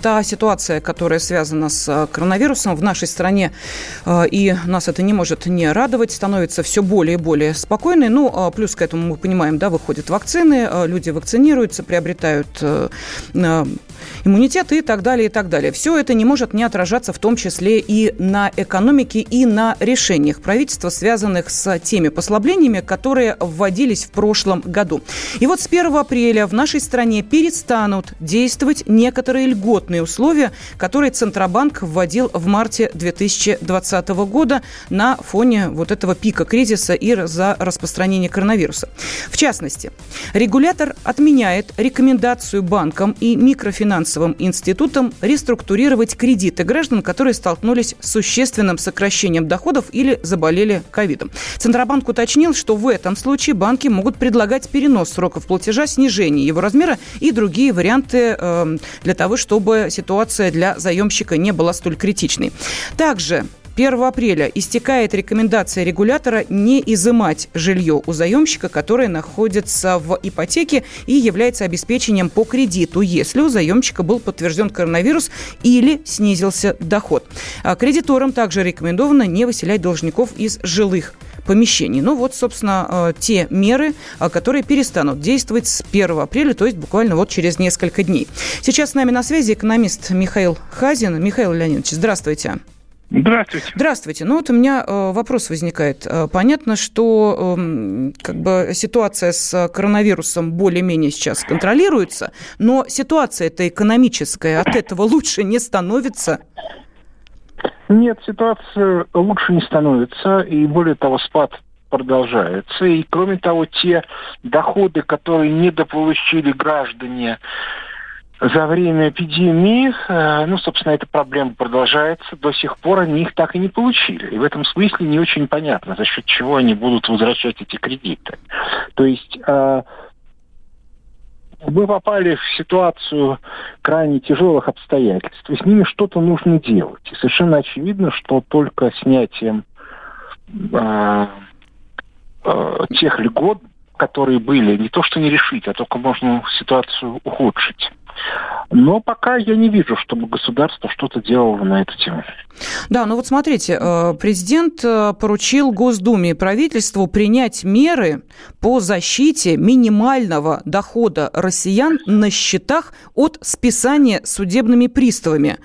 Та ситуация, которая связана с э, коронавирусом в нашей стране, э, и нас это не может не радовать, становится все более и более спокойной. Ну, а плюс к этому мы понимаем, да, выходят вакцины, э, люди вакцинируются, приобретают иммунитет и так далее, и так далее. Все это не может не отражаться в том числе и на экономике, и на решениях правительства, связанных с теми послаблениями, которые вводились в прошлом году. И вот с 1 апреля в нашей стране перестанут действовать некоторые льготные условия, которые Центробанк вводил в марте 2020 года на фоне вот этого пика кризиса и за распространение коронавируса. В частности, регулятор отменяет рекомендацию банкам и микрофинансовым финансовым институтам реструктурировать кредиты граждан, которые столкнулись с существенным сокращением доходов или заболели ковидом. Центробанк уточнил, что в этом случае банки могут предлагать перенос сроков платежа, снижение его размера и другие варианты э, для того, чтобы ситуация для заемщика не была столь критичной. Также 1 апреля истекает рекомендация регулятора не изымать жилье у заемщика, которое находится в ипотеке и является обеспечением по кредиту, если у заемщика был подтвержден коронавирус или снизился доход. А кредиторам также рекомендовано не выселять должников из жилых помещений. Ну вот, собственно, э, те меры, э, которые перестанут действовать с 1 апреля, то есть буквально вот через несколько дней. Сейчас с нами на связи экономист Михаил Хазин. Михаил Леонидович, здравствуйте. Здравствуйте. Здравствуйте. Ну вот у меня э, вопрос возникает. Понятно, что э, как бы ситуация с коронавирусом более-менее сейчас контролируется, но ситуация эта экономическая от этого лучше не становится. Нет, ситуация лучше не становится, и более того, спад продолжается. И кроме того, те доходы, которые недополучили граждане за время эпидемии, э, ну, собственно, эта проблема продолжается. До сих пор они их так и не получили. И в этом смысле не очень понятно, за счет чего они будут возвращать эти кредиты. То есть э, мы попали в ситуацию крайне тяжелых обстоятельств, и с ними что-то нужно делать. И совершенно очевидно, что только снятием э, тех льгот, которые были, не то что не решить, а только можно ситуацию ухудшить. Но пока я не вижу, чтобы государство что-то делало на эту тему. Да, ну вот смотрите, э, президент э, поручил Госдуме и правительству принять меры по защите минимального дохода россиян на счетах от списания судебными приставами.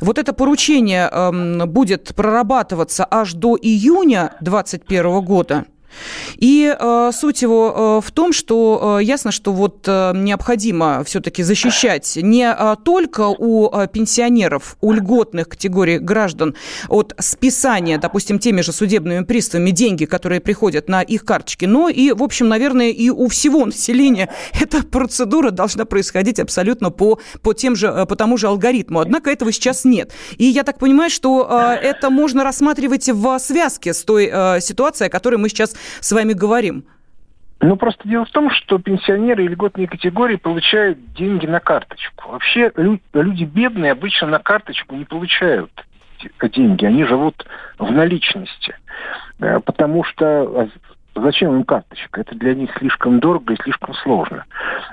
Вот это поручение эм, будет прорабатываться аж до июня 2021 года. И э, суть его э, в том, что э, ясно, что вот э, необходимо все-таки защищать не э, только у э, пенсионеров, у льготных категорий граждан от списания, допустим, теми же судебными приставами деньги, которые приходят на их карточки, но и, в общем, наверное, и у всего населения эта процедура должна происходить абсолютно по, по, тем же, э, по тому же алгоритму. Однако этого сейчас нет. И я так понимаю, что э, это можно рассматривать в связке с той э, ситуацией, о которой мы сейчас с вами говорим? Ну, просто дело в том, что пенсионеры и льготные категории получают деньги на карточку. Вообще люди бедные обычно на карточку не получают деньги, они живут в наличности. Э, потому что а зачем им карточка? Это для них слишком дорого и слишком сложно.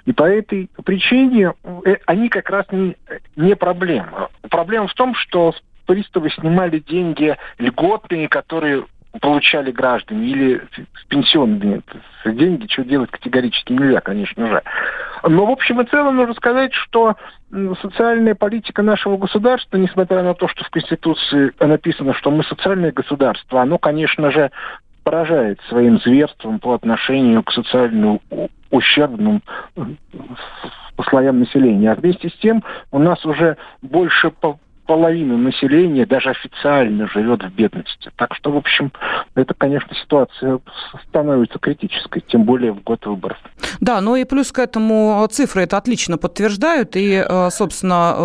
И по этой причине э, они как раз не, не проблема. Проблема в том, что приставы снимали деньги льготные, которые получали граждане или пенсионные деньги, что делать категорически нельзя, конечно же. Но в общем и целом нужно сказать, что социальная политика нашего государства, несмотря на то, что в Конституции написано, что мы социальное государство, оно, конечно же, поражает своим зверством по отношению к социально ущербным слоям населения. А вместе с тем у нас уже больше половина населения даже официально живет в бедности. Так что, в общем, это, конечно, ситуация становится критической, тем более в год выборов. Да, ну и плюс к этому цифры это отлично подтверждают. И, э, собственно,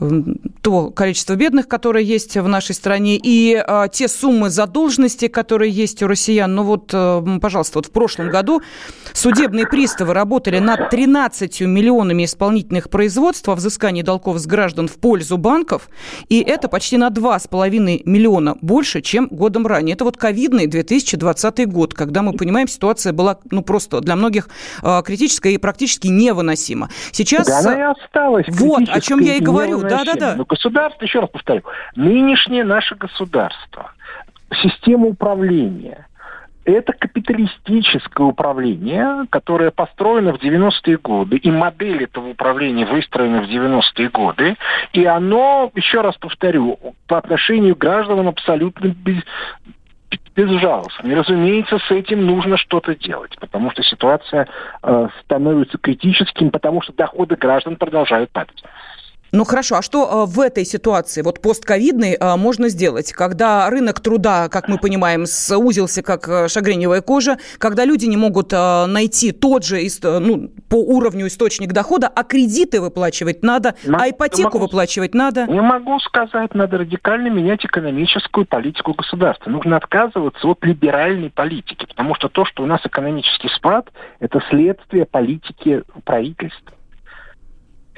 эм, то количество бедных, которые есть в нашей стране, и э, те суммы задолженности, которые есть у россиян. Ну вот, э, пожалуйста, вот в прошлом году судебные приставы работали над 13 миллионами исполнительных производств о взыскании долгов с граждан в пользу банков, и это почти на 2,5 миллиона больше, чем годом ранее. Это вот ковидный 2020 год, когда мы понимаем, ситуация была ну просто для многих э, критическая и практически невыносима. Сейчас... Да она и осталась Вот, о чем я и говорю. Да-да-да. Государство, еще раз повторю, нынешнее наше государство, система управления – это капиталистическое управление, которое построено в 90-е годы, и модель этого управления выстроена в 90-е годы, и оно, еще раз повторю, по отношению к гражданам абсолютно без, безжалостно. И, разумеется, с этим нужно что-то делать, потому что ситуация э, становится критическим, потому что доходы граждан продолжают падать. Ну хорошо, а что э, в этой ситуации, вот постковидной, э, можно сделать, когда рынок труда, как мы понимаем, сузился, как э, шагреневая кожа, когда люди не могут найти тот же ну, по уровню источник дохода, а кредиты выплачивать надо, а ипотеку могу, выплачивать надо? Не могу сказать, надо радикально менять экономическую политику государства. Нужно отказываться от либеральной политики, потому что то, что у нас экономический спад, это следствие политики правительства.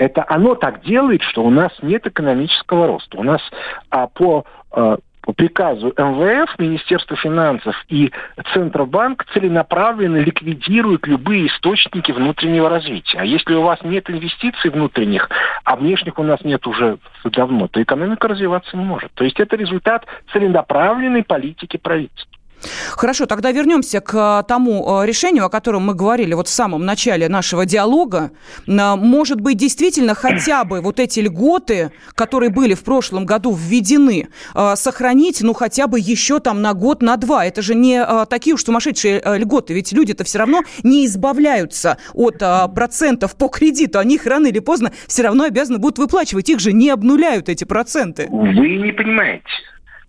Это оно так делает, что у нас нет экономического роста. У нас а, по а, по приказу МВФ, Министерства финансов и Центробанк целенаправленно ликвидируют любые источники внутреннего развития. А если у вас нет инвестиций внутренних, а внешних у нас нет уже давно, то экономика развиваться не может. То есть это результат целенаправленной политики правительства. Хорошо, тогда вернемся к тому э, решению, о котором мы говорили вот в самом начале нашего диалога. Может быть, действительно хотя бы вот эти льготы, которые были в прошлом году введены, сохранить, ну, хотя бы еще там на год, на два. Это же не такие уж сумасшедшие льготы, ведь люди-то все равно не избавляются от процентов по кредиту. Они их рано или поздно все равно обязаны будут выплачивать. Их же не обнуляют эти проценты. Вы не понимаете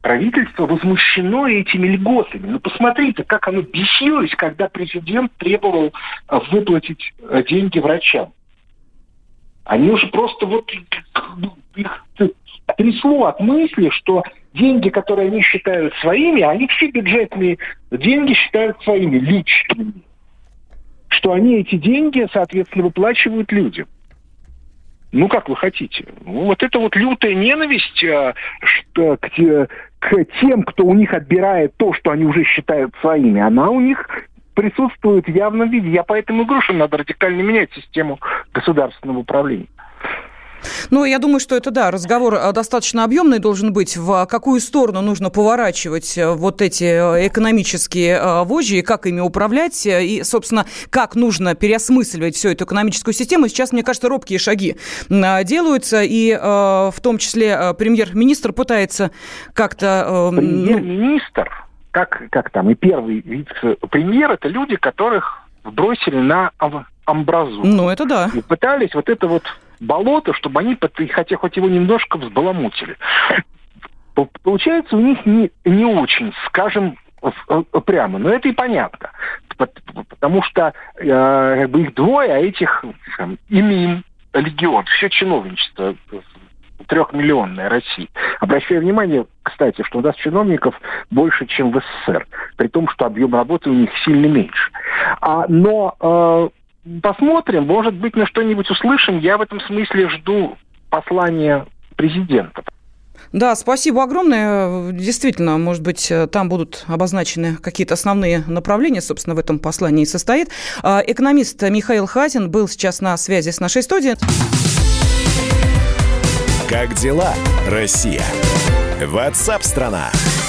правительство возмущено этими льготами. Ну, посмотрите, как оно бесилось, когда президент требовал э, выплатить э, деньги врачам. Они уже просто вот их трясло от мысли, что деньги, которые они считают своими, они все бюджетные деньги считают своими, личными. Что они эти деньги, соответственно, выплачивают людям. Ну, как вы хотите. Ну, вот это вот лютая ненависть а, что, к, к тем, кто у них отбирает то, что они уже считают своими, она у них присутствует в явном виде. Я поэтому говорю, что надо радикально менять систему государственного управления. Ну, я думаю, что это, да, разговор э, достаточно объемный должен быть. В какую сторону нужно поворачивать э, вот эти э, экономические вожжи, и как ими управлять, и, собственно, как нужно переосмысливать всю эту экономическую систему. Сейчас, мне кажется, робкие шаги делаются, и в том числе премьер-министр пытается как-то... Ну, премьер-министр, как, как там, и первый вице-премьер, это люди, которых бросили на амбразу. Ну, это да. И пытались вот это вот болото, чтобы они, хотя хоть его немножко взбаламутили. Получается у них не, не очень, скажем, прямо. Но это и понятно. Потому что э, их двое, а этих там, имеем легион, все чиновничество трехмиллионная России. Обращаю внимание, кстати, что у нас чиновников больше, чем в СССР, при том, что объем работы у них сильно меньше. А, но э, посмотрим, может быть, мы что-нибудь услышим. Я в этом смысле жду послания президента. Да, спасибо огромное. Действительно, может быть, там будут обозначены какие-то основные направления, собственно, в этом послании состоит. А, экономист Михаил Хазин был сейчас на связи с нашей студией. Как дела, Россия? Ватсап-страна! страна